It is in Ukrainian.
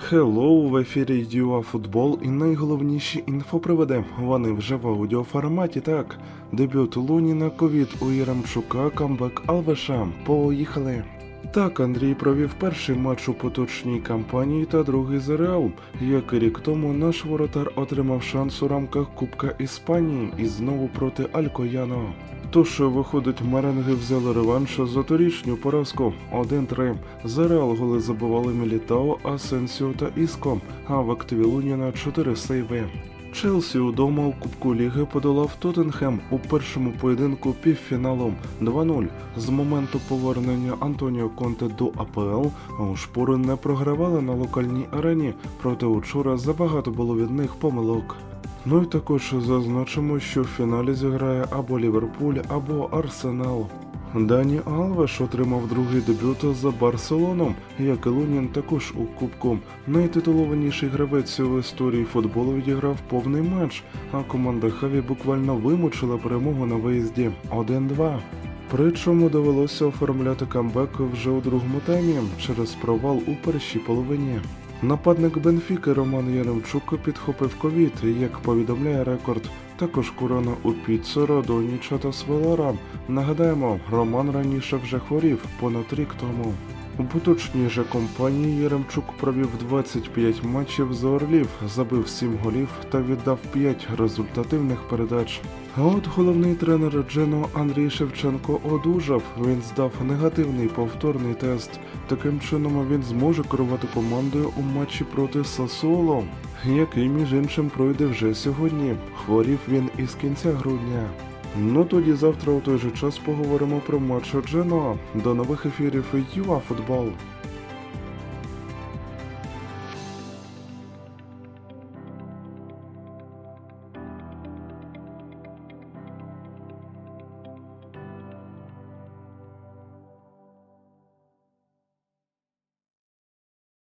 Hello в ефірі UA-Футбол і найголовніші інфоприводи. Вони вже в аудіоформаті. Так, дебют Луніна, ковід у Яремчука, камбек Алвеша. Поїхали. Так, Андрій провів перший матч у поточній кампанії та другий за Реал. Як і рік тому наш воротар отримав шанс у рамках Кубка Іспанії і знову проти Алькояно. Тож виходить, меренги взяли реванш за торішню поразку 1-3. За Реал голи забивали Мілітао, Асенсіо та Іско, а в активі Луніна 4 сейви. Челсі удома у Кубку Ліги подолав Тоттенхем у першому поєдинку півфіналу 2-0. З моменту повернення Антоніо Конте до АПЛ шпори не програвали на локальній арені, проте учора забагато було від них помилок. Ну і також зазначимо, що в фіналі зіграє або Ліверпуль, або Арсенал. Дані Алвеш отримав другий дебют за Барселону, як і Лунін також у Кубку. Найтитулованіший гравець в історії футболу відіграв повний матч, а команда Хаві буквально вимучила перемогу на виїзді 1-2. Причому довелося оформляти камбек вже у другому таймі через провал у першій половині. Нападник Бенфіки Роман Яремчук підхопив ковід, як повідомляє рекорд. Також корона у Піцу, Родоніча та Свелора. Нагадаємо, Роман раніше вже хворів понад рік тому. У поточній же компанії Яремчук провів 25 матчів за Орлів, забив 7 голів та віддав 5 результативних передач. А от головний тренер Джено Андрій Шевченко одужав. Він здав негативний повторний тест. Таким чином він зможе керувати командою у матчі проти Сасоло, який між іншим пройде вже сьогодні. Хворів він із кінця грудня. Ну тоді завтра у той же час поговоримо про матч Джено. До нових ефірів ЮА Футбол.